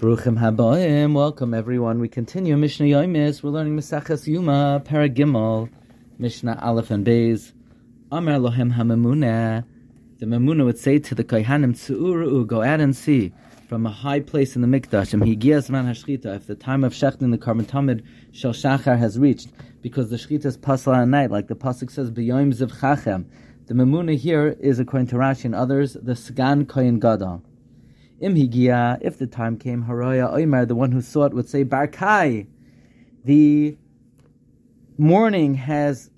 Baruchim Haboim, welcome everyone. We continue Mishnah Yomis. We're learning Maseches Yuma, Perek Gimel, Mishnah Aleph and Beis. Amar Lohem HaMemunah. The Memuna would say to the Kohanim, Tzu'uru, go out and see from a high place in the Mikdash, Hashchita, if the time of Shechtin, the Karban Tamid, Shachar has reached, because the Shechita is pasal at night, like the Pasuk says, B'yoim Ziv Chachem. The Memuna here is, according to Rashi and others, the Sgan Koyin Gadol. Im if the time came, Haroya Oimer, the one who saw it would say, Barkai, the morning has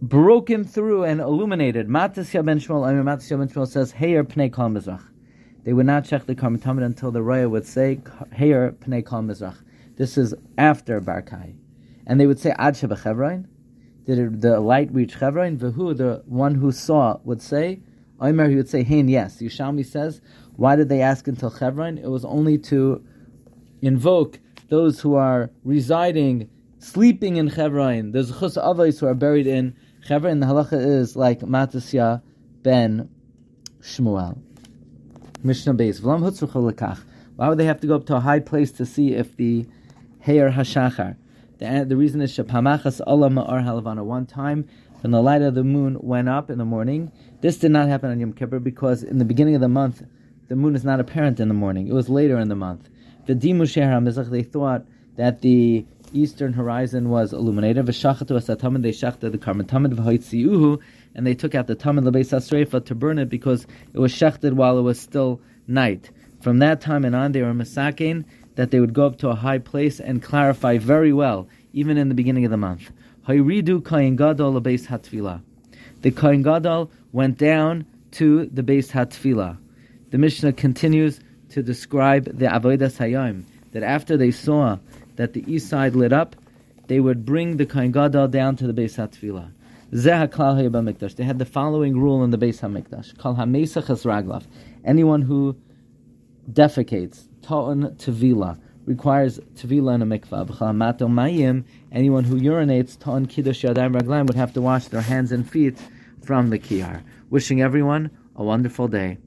broken through and illuminated. Matasya ben Shmuel, Oimer Matasya ben Shmuel says, Heyer Pnei Kol Mizrach. They would not check the Karban Tamid until the Roya would say, Heyer Pnei Kol Mizrach. This is after Barkai. And they would say, Ad Sheba Chevron. Did the light reach Chevron? Vahu, the one who saw, would say, Omer, he would say, Hein, yes. Yerushalmi says, why did they ask until Chevron? It was only to invoke those who are residing, sleeping in Chevron. There's chus avos who are buried in Chevron. The halacha is like Matasya ben Shmuel. Mishnah Beis. Why would they have to go up to a high place to see if the Heir Hashachar? The, the reason is Shapamachas Allah Ma'ar Halavana. One time, when the light of the moon went up in the morning, this did not happen on Yom Kippur because in the beginning of the month, the moon is not apparent in the morning. It was later in the month. They thought that the eastern horizon was illuminated. They shachted the karban tamid and they took out the tamid lebeis asreifa to burn it because it was shachted while it was still night. From that time and on, they were masakin that they would go up to a high place and clarify very well, even in the beginning of the month. Hayridu kain gadol lebeis hatvila. The kain gadol went down to the beis hatvila the Mishnah continues to describe the Avodah Hayom, that after they saw that the east side lit up, they would bring the Kohen Gadol down to the Beis HaTvilah. They had the following rule in the Beis HaMikdash. Kal HaMesach Raglav. Anyone who defecates, ta'on tevila, requires tevila in a mikvah. V'chal mayim, anyone who urinates, ta'on kiddush yadayim raglayim, would have to wash their hands and feet from the kiyar. Wishing everyone a wonderful day.